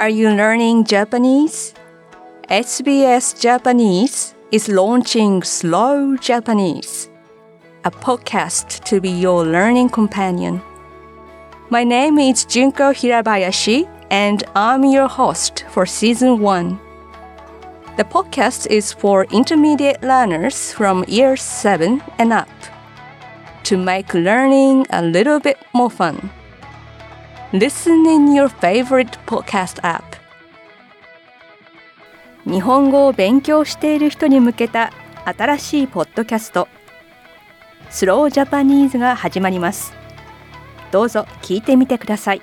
Are you learning Japanese? SBS Japanese is launching Slow Japanese, a podcast to be your learning companion. My name is Junko Hirabayashi, and I'm your host for season one. The podcast is for intermediate learners from year 7 and up to make learning a little bit more fun. Listen in your favorite podcast app. 日本語を勉強している人に向けた新しいポッドキャスト。スロージャパニーズが始まります。どうぞ聞いてみてください。